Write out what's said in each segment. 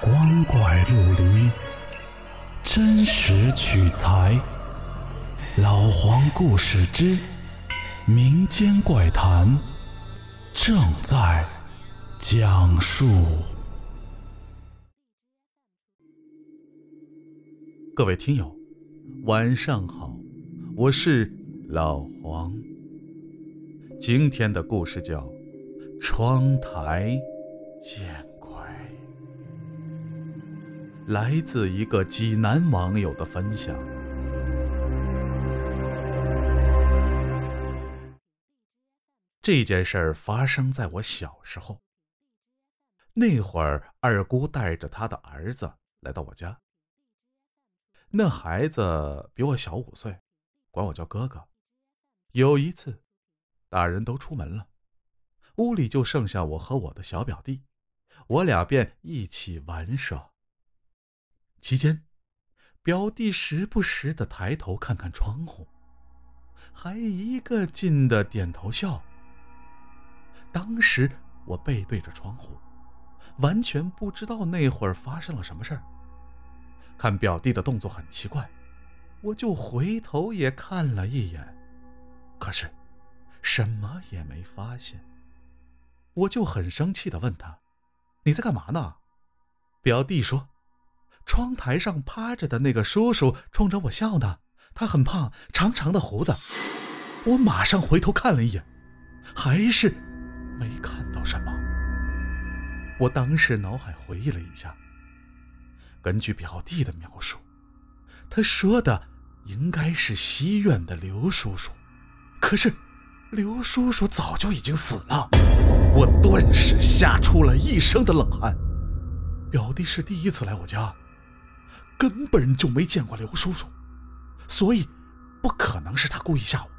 光怪陆离，真实取材。老黄故事之民间怪谈正在讲述。各位听友，晚上好，我是老黄。今天的故事叫《窗台见》，来自一个济南网友的分享。这件事儿发生在我小时候。那会儿，二姑带着她的儿子来到我家。那孩子比我小五岁，管我叫哥哥。有一次。大人都出门了，屋里就剩下我和我的小表弟，我俩便一起玩耍。期间，表弟时不时的抬头看看窗户，还一个劲的点头笑。当时我背对着窗户，完全不知道那会儿发生了什么事儿。看表弟的动作很奇怪，我就回头也看了一眼，可是。什么也没发现，我就很生气的问他：“你在干嘛呢？”表弟说：“窗台上趴着的那个叔叔冲着我笑呢，他很胖，长长的胡子。”我马上回头看了一眼，还是没看到什么。我当时脑海回忆了一下，根据表弟的描述，他说的应该是西院的刘叔叔，可是。刘叔叔早就已经死了，我顿时吓出了一身的冷汗。表弟是第一次来我家，根本就没见过刘叔叔，所以不可能是他故意吓我。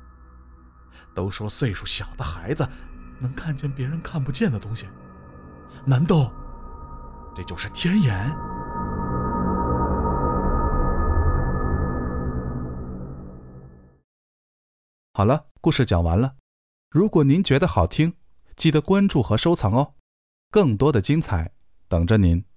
都说岁数小的孩子能看见别人看不见的东西，难道这就是天眼？好了，故事讲完了。如果您觉得好听，记得关注和收藏哦，更多的精彩等着您。